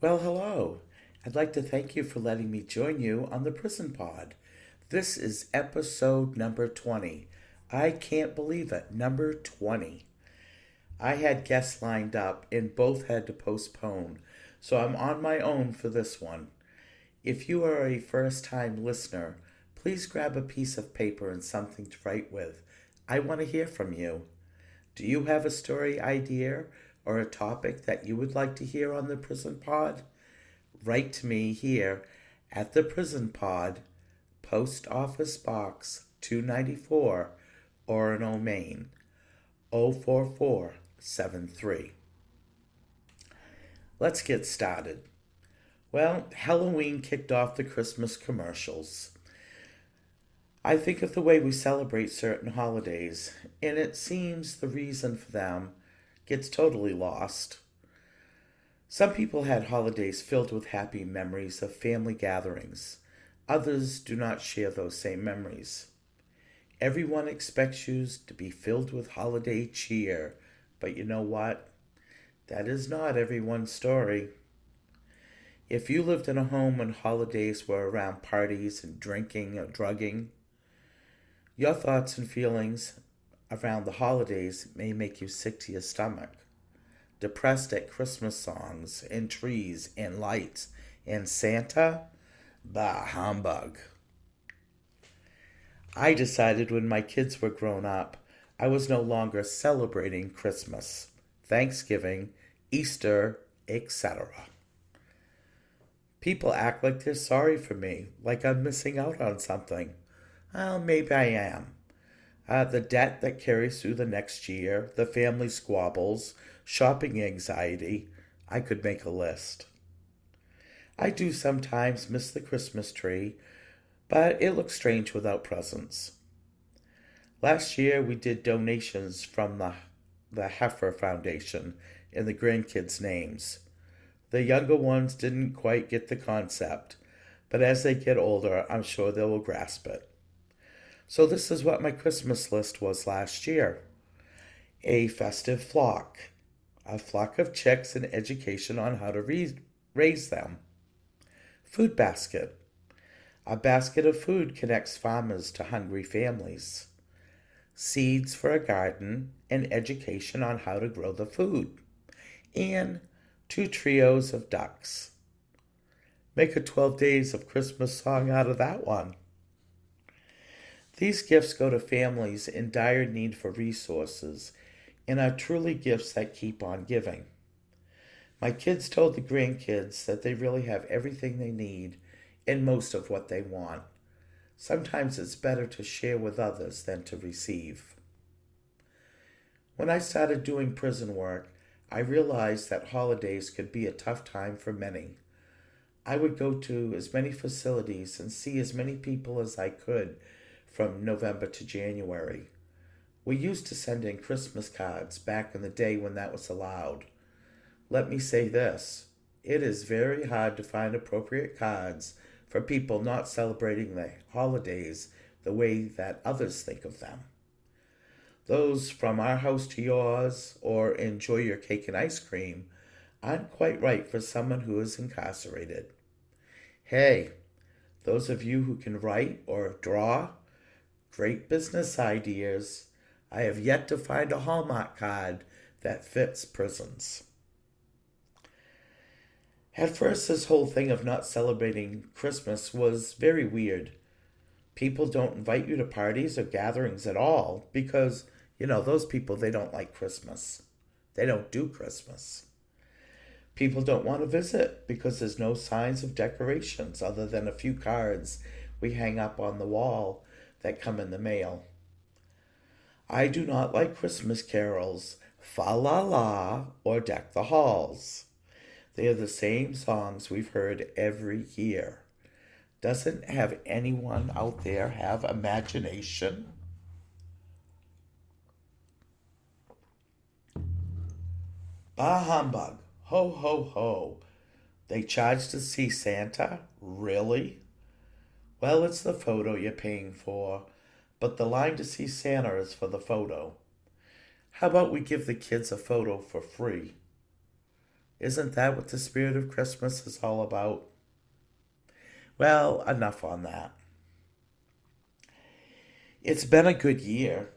Well, hello. I'd like to thank you for letting me join you on the Prison Pod. This is episode number 20. I can't believe it, number 20. I had guests lined up and both had to postpone, so I'm on my own for this one. If you are a first time listener, please grab a piece of paper and something to write with. I want to hear from you. Do you have a story idea or a topic that you would like to hear on the Prison Pod? Write to me here at the Prison Pod, Post Office Box 294, Orono, Maine 04473. Let's get started. Well, Halloween kicked off the Christmas commercials. I think of the way we celebrate certain holidays, and it seems the reason for them gets totally lost. Some people had holidays filled with happy memories of family gatherings. Others do not share those same memories. Everyone expects you to be filled with holiday cheer, but you know what? That is not everyone's story. If you lived in a home when holidays were around parties and drinking or drugging, your thoughts and feelings around the holidays may make you sick to your stomach. Depressed at Christmas songs and trees and lights and Santa? Bah, humbug. I decided when my kids were grown up, I was no longer celebrating Christmas, Thanksgiving, Easter, etc. People act like they're sorry for me, like I'm missing out on something. Well, maybe I am uh, the debt that carries through the next year, the family squabbles, shopping anxiety. I could make a list. I do sometimes miss the Christmas tree, but it looks strange without presents. Last year we did donations from the, the Heifer Foundation in the grandkids' names. The younger ones didn't quite get the concept, but as they get older, I'm sure they will grasp it. So, this is what my Christmas list was last year a festive flock, a flock of chicks, and education on how to re- raise them. Food basket, a basket of food connects farmers to hungry families. Seeds for a garden, and education on how to grow the food. And two trios of ducks. Make a 12 days of Christmas song out of that one. These gifts go to families in dire need for resources and are truly gifts that keep on giving. My kids told the grandkids that they really have everything they need and most of what they want. Sometimes it's better to share with others than to receive. When I started doing prison work, I realized that holidays could be a tough time for many. I would go to as many facilities and see as many people as I could from November to January. We used to send in Christmas cards back in the day when that was allowed. Let me say this it is very hard to find appropriate cards for people not celebrating the holidays the way that others think of them. Those from our house to yours or enjoy your cake and ice cream aren't quite right for someone who is incarcerated. Hey, those of you who can write or draw great business ideas. I have yet to find a Hallmark card that fits prisons. At first, this whole thing of not celebrating Christmas was very weird. People don't invite you to parties or gatherings at all because, you know, those people, they don't like Christmas. They don't do Christmas. People don't want to visit because there's no signs of decorations other than a few cards we hang up on the wall that come in the mail. I do not like Christmas carols, fa la la, or deck the halls. They are the same songs we've heard every year. Doesn't have anyone out there have imagination? Bah humbug, ho ho ho. They charge to see Santa? Really? Well, it's the photo you're paying for, but the line to see Santa is for the photo. How about we give the kids a photo for free? Isn't that what the spirit of Christmas is all about? Well, enough on that. It's been a good year.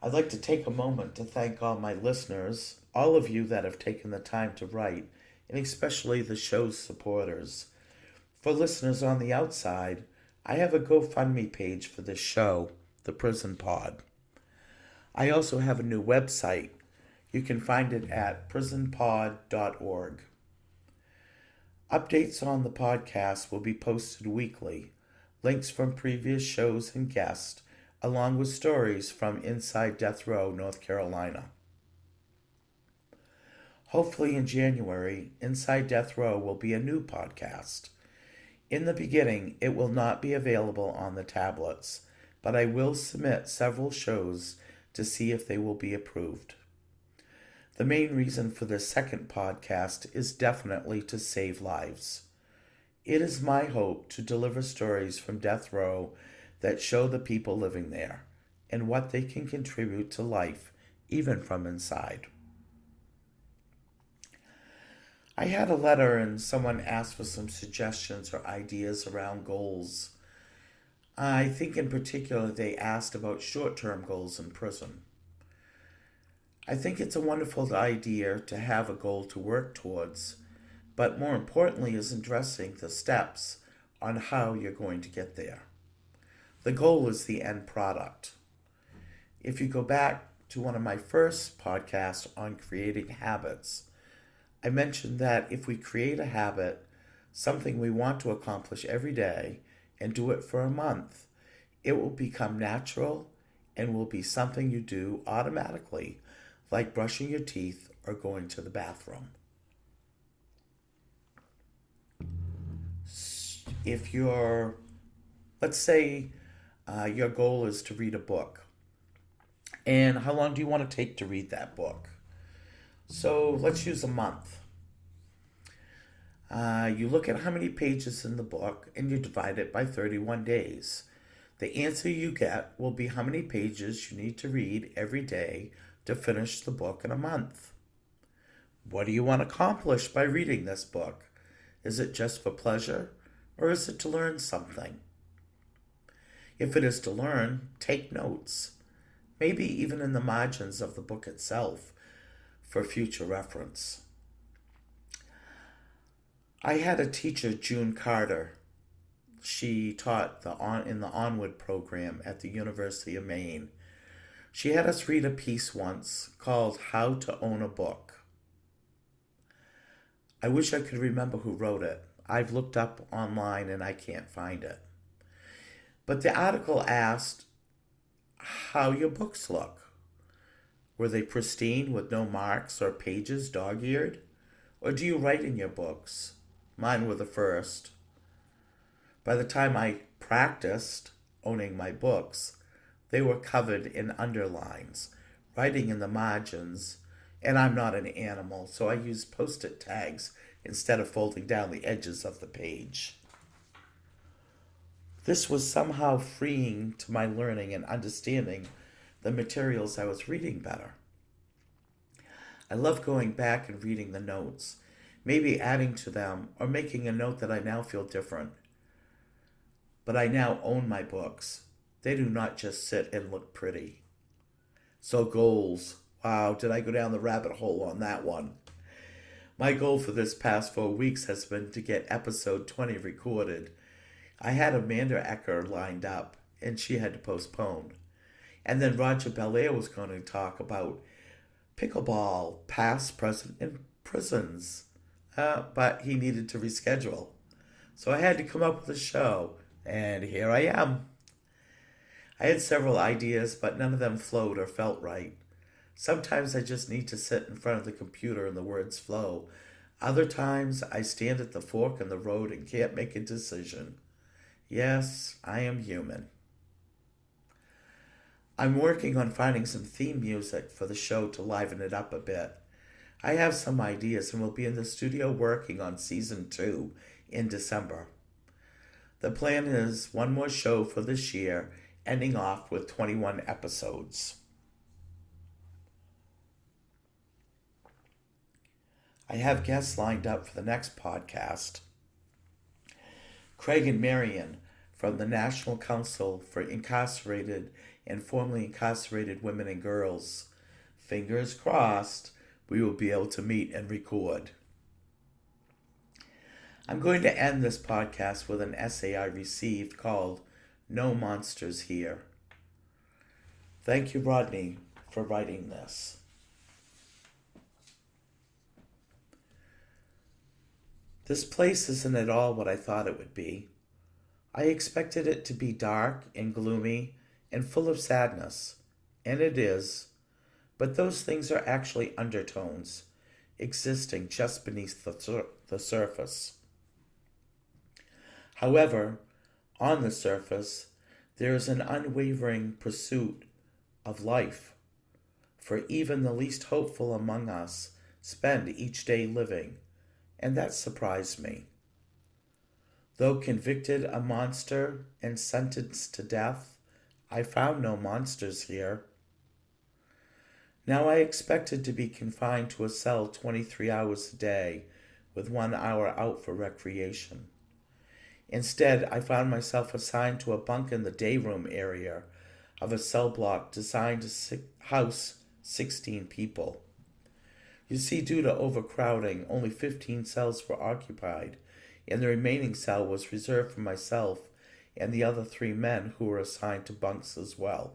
I'd like to take a moment to thank all my listeners, all of you that have taken the time to write, and especially the show's supporters. For listeners on the outside, I have a GoFundMe page for this show, The Prison Pod. I also have a new website. You can find it at prisonpod.org. Updates on the podcast will be posted weekly, links from previous shows and guests, along with stories from inside Death Row, North Carolina. Hopefully, in January, Inside Death Row will be a new podcast. In the beginning, it will not be available on the tablets, but I will submit several shows to see if they will be approved. The main reason for this second podcast is definitely to save lives. It is my hope to deliver stories from death row that show the people living there and what they can contribute to life, even from inside. I had a letter and someone asked for some suggestions or ideas around goals. I think in particular they asked about short term goals in prison. I think it's a wonderful idea to have a goal to work towards, but more importantly is addressing the steps on how you're going to get there. The goal is the end product. If you go back to one of my first podcasts on creating habits, I mentioned that if we create a habit, something we want to accomplish every day, and do it for a month, it will become natural and will be something you do automatically, like brushing your teeth or going to the bathroom. If you're, let's say, uh, your goal is to read a book, and how long do you want to take to read that book? So let's use a month. Uh, you look at how many pages in the book and you divide it by 31 days. The answer you get will be how many pages you need to read every day to finish the book in a month. What do you want to accomplish by reading this book? Is it just for pleasure or is it to learn something? If it is to learn, take notes, maybe even in the margins of the book itself for future reference. I had a teacher, June Carter. She taught the on in the Onward program at the University of Maine. She had us read a piece once called How to Own a Book. I wish I could remember who wrote it. I've looked up online and I can't find it. But the article asked how your books look. Were they pristine with no marks or pages dog eared? Or do you write in your books? Mine were the first. By the time I practiced owning my books, they were covered in underlines, writing in the margins, and I'm not an animal, so I use post it tags instead of folding down the edges of the page. This was somehow freeing to my learning and understanding the materials I was reading better. I love going back and reading the notes maybe adding to them or making a note that I now feel different. But I now own my books. They do not just sit and look pretty. So, goals. Wow, did I go down the rabbit hole on that one? My goal for this past four weeks has been to get episode 20 recorded. I had Amanda Ecker lined up, and she had to postpone. And then Roger Belair was going to talk about pickleball, past, present, and prisons uh, but he needed to reschedule. So I had to come up with a show, and here I am. I had several ideas, but none of them flowed or felt right. Sometimes I just need to sit in front of the computer and the words flow. Other times I stand at the fork in the road and can't make a decision. Yes, I am human. I'm working on finding some theme music for the show to liven it up a bit. I have some ideas and will be in the studio working on season two in December. The plan is one more show for this year, ending off with 21 episodes. I have guests lined up for the next podcast. Craig and Marion from the National Council for Incarcerated and Formerly Incarcerated Women and Girls. Fingers crossed, we will be able to meet and record. I'm going to end this podcast with an essay I received called No Monsters Here. Thank you, Rodney, for writing this. This place isn't at all what I thought it would be. I expected it to be dark and gloomy and full of sadness, and it is, but those things are actually undertones existing just beneath the, sur- the surface. However, on the surface, there is an unwavering pursuit of life, for even the least hopeful among us spend each day living, and that surprised me. Though convicted a monster and sentenced to death, I found no monsters here. Now I expected to be confined to a cell 23 hours a day with one hour out for recreation. Instead, I found myself assigned to a bunk in the day room area of a cell block designed to house 16 people. You see, due to overcrowding, only 15 cells were occupied, and the remaining cell was reserved for myself and the other three men who were assigned to bunks as well.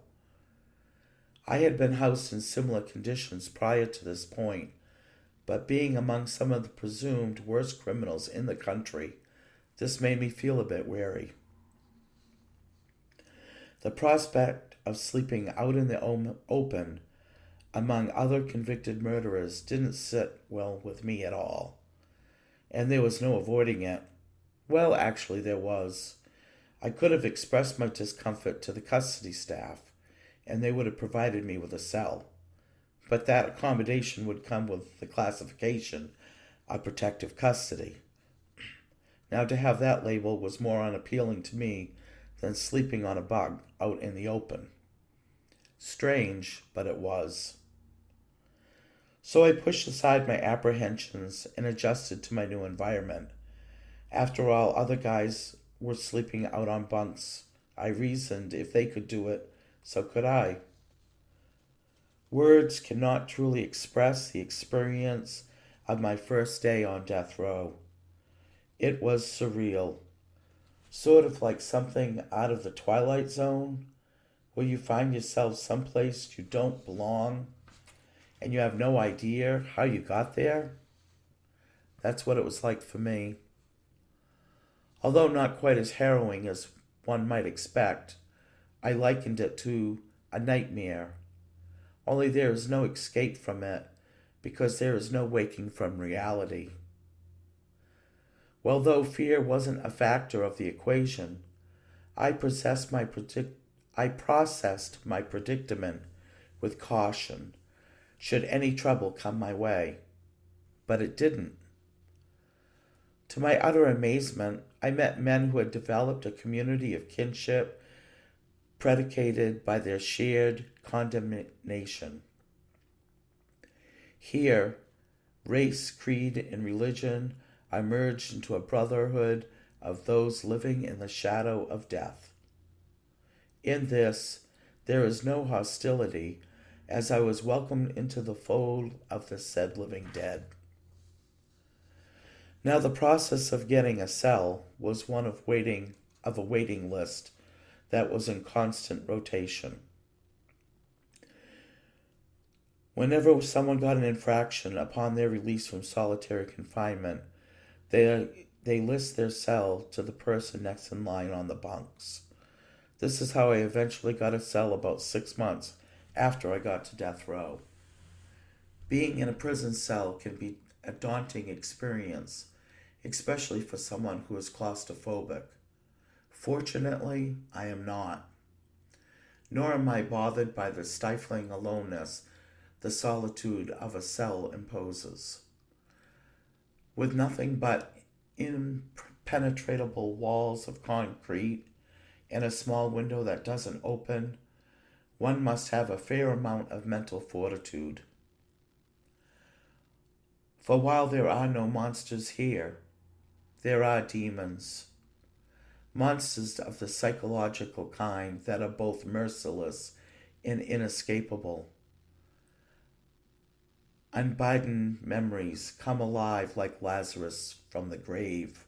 I had been housed in similar conditions prior to this point, but being among some of the presumed worst criminals in the country, this made me feel a bit wary. The prospect of sleeping out in the open among other convicted murderers didn't sit well with me at all and there was no avoiding it. Well, actually, there was. I could have expressed my discomfort to the custody staff, and they would have provided me with a cell. But that accommodation would come with the classification of protective custody. Now, to have that label was more unappealing to me than sleeping on a bug out in the open. Strange, but it was. So I pushed aside my apprehensions and adjusted to my new environment. After all, other guys were sleeping out on bunks. I reasoned if they could do it, so could I. Words cannot truly express the experience of my first day on death row. It was surreal, sort of like something out of the Twilight Zone, where you find yourself someplace you don't belong and you have no idea how you got there, that's what it was like for me. Although not quite as harrowing as one might expect, I likened it to a nightmare. Only there is no escape from it because there is no waking from reality. Well, though fear wasn't a factor of the equation, I processed my predict I processed my predicament with caution should any trouble come my way. But it didn't. To my utter amazement, I met men who had developed a community of kinship predicated by their shared condemnation. Here, race, creed, and religion are merged into a brotherhood of those living in the shadow of death. In this, there is no hostility, as I was welcomed into the fold of the said living dead. Now the process of getting a cell was one of waiting of a waiting list that was in constant rotation. Whenever someone got an infraction upon their release from solitary confinement, they they list their cell to the person next in line on the bunks. This is how I eventually got a cell about six months after I got to death row. Being in a prison cell can be a daunting experience, especially for someone who is claustrophobic. Fortunately, I am not. Nor am I bothered by the stifling aloneness the solitude of a cell imposes. With nothing but impenetrable walls of concrete and a small window that doesn't open, one must have a fair amount of mental fortitude. For while there are no monsters here, there are demons. Monsters of the psychological kind that are both merciless and inescapable. Unbidden memories come alive like Lazarus from the grave.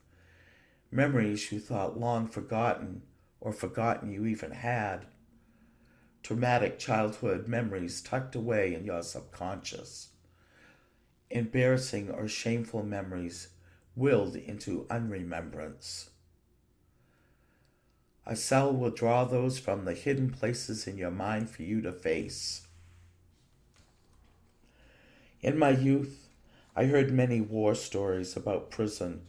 Memories you thought long forgotten or forgotten you even had. Traumatic childhood memories tucked away in your subconscious. Embarrassing or shameful memories willed into unremembrance. A cell will draw those from the hidden places in your mind for you to face. In my youth, I heard many war stories about prison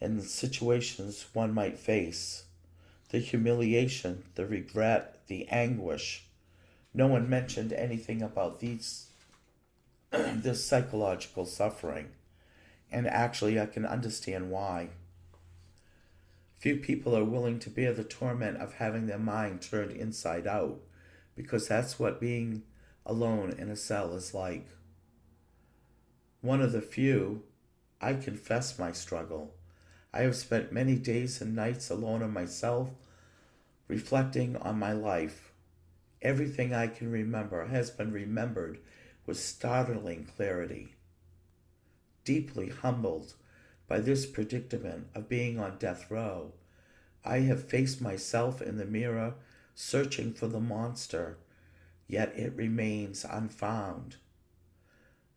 and the situations one might face the humiliation, the regret, the anguish. No one mentioned anything about these this psychological suffering, and actually I can understand why. Few people are willing to bear the torment of having their mind turned inside out, because that's what being alone in a cell is like. One of the few, I confess my struggle. I have spent many days and nights alone in myself, reflecting on my life. Everything I can remember has been remembered with startling clarity. Deeply humbled by this predicament of being on death row, I have faced myself in the mirror searching for the monster, yet it remains unfound.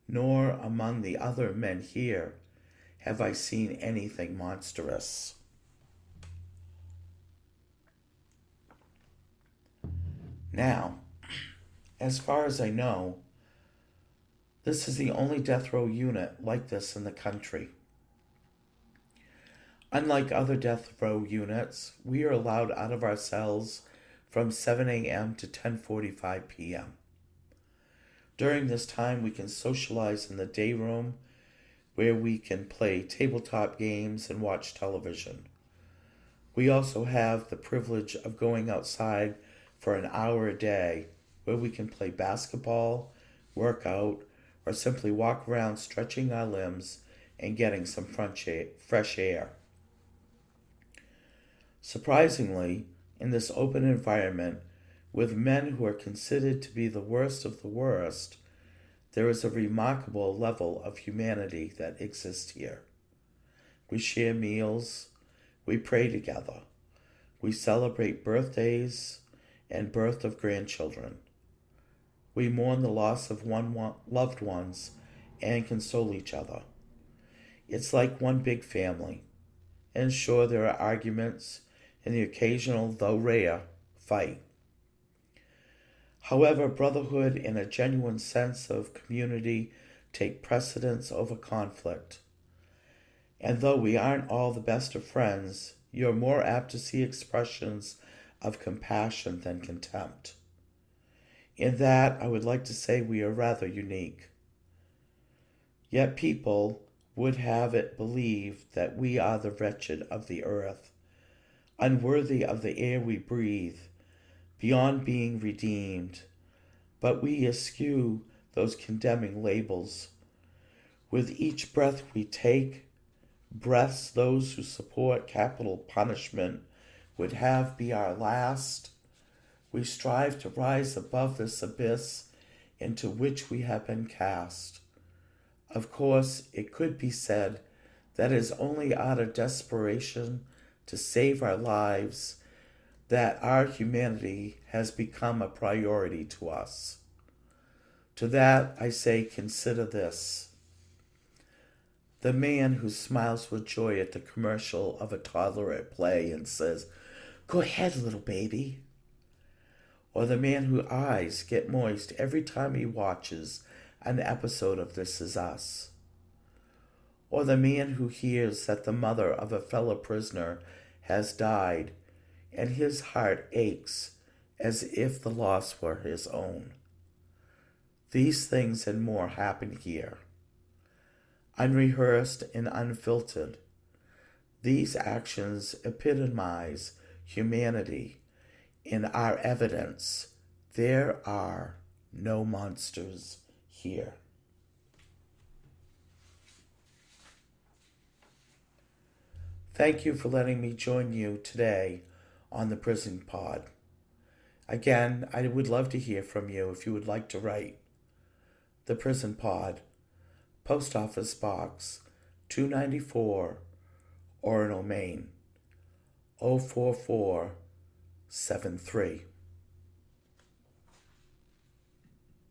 Nor among the other men here have I seen anything monstrous. Now, as far as I know, this is the only death row unit like this in the country. Unlike other death row units, we are allowed out of our cells from 7 a.m. to 10:45 p.m. During this time, we can socialize in the day room where we can play tabletop games and watch television. We also have the privilege of going outside for an hour a day where we can play basketball, work out, or simply walk around stretching our limbs and getting some fresh air. Surprisingly, in this open environment, with men who are considered to be the worst of the worst, there is a remarkable level of humanity that exists here. We share meals, we pray together, we celebrate birthdays and birth of grandchildren. We mourn the loss of one loved ones and console each other. It's like one big family. And sure, there are arguments and the occasional, though rare, fight. However, brotherhood and a genuine sense of community take precedence over conflict. And though we aren't all the best of friends, you're more apt to see expressions of compassion than contempt. In that, I would like to say we are rather unique. Yet people would have it believed that we are the wretched of the earth, unworthy of the air we breathe, beyond being redeemed, but we eschew those condemning labels. With each breath we take, breaths those who support capital punishment would have be our last. We strive to rise above this abyss into which we have been cast. Of course, it could be said that it is only out of desperation to save our lives that our humanity has become a priority to us. To that I say, consider this. The man who smiles with joy at the commercial of a toddler at play and says, Go ahead, little baby. Or the man whose eyes get moist every time he watches an episode of This Is Us. Or the man who hears that the mother of a fellow prisoner has died, and his heart aches as if the loss were his own. These things and more happen here. Unrehearsed and unfiltered, these actions epitomize humanity in our evidence, there are no monsters here. Thank you for letting me join you today on the Prison Pod. Again, I would love to hear from you if you would like to write. The Prison Pod, Post Office Box 294, Orono, Maine 044 04473.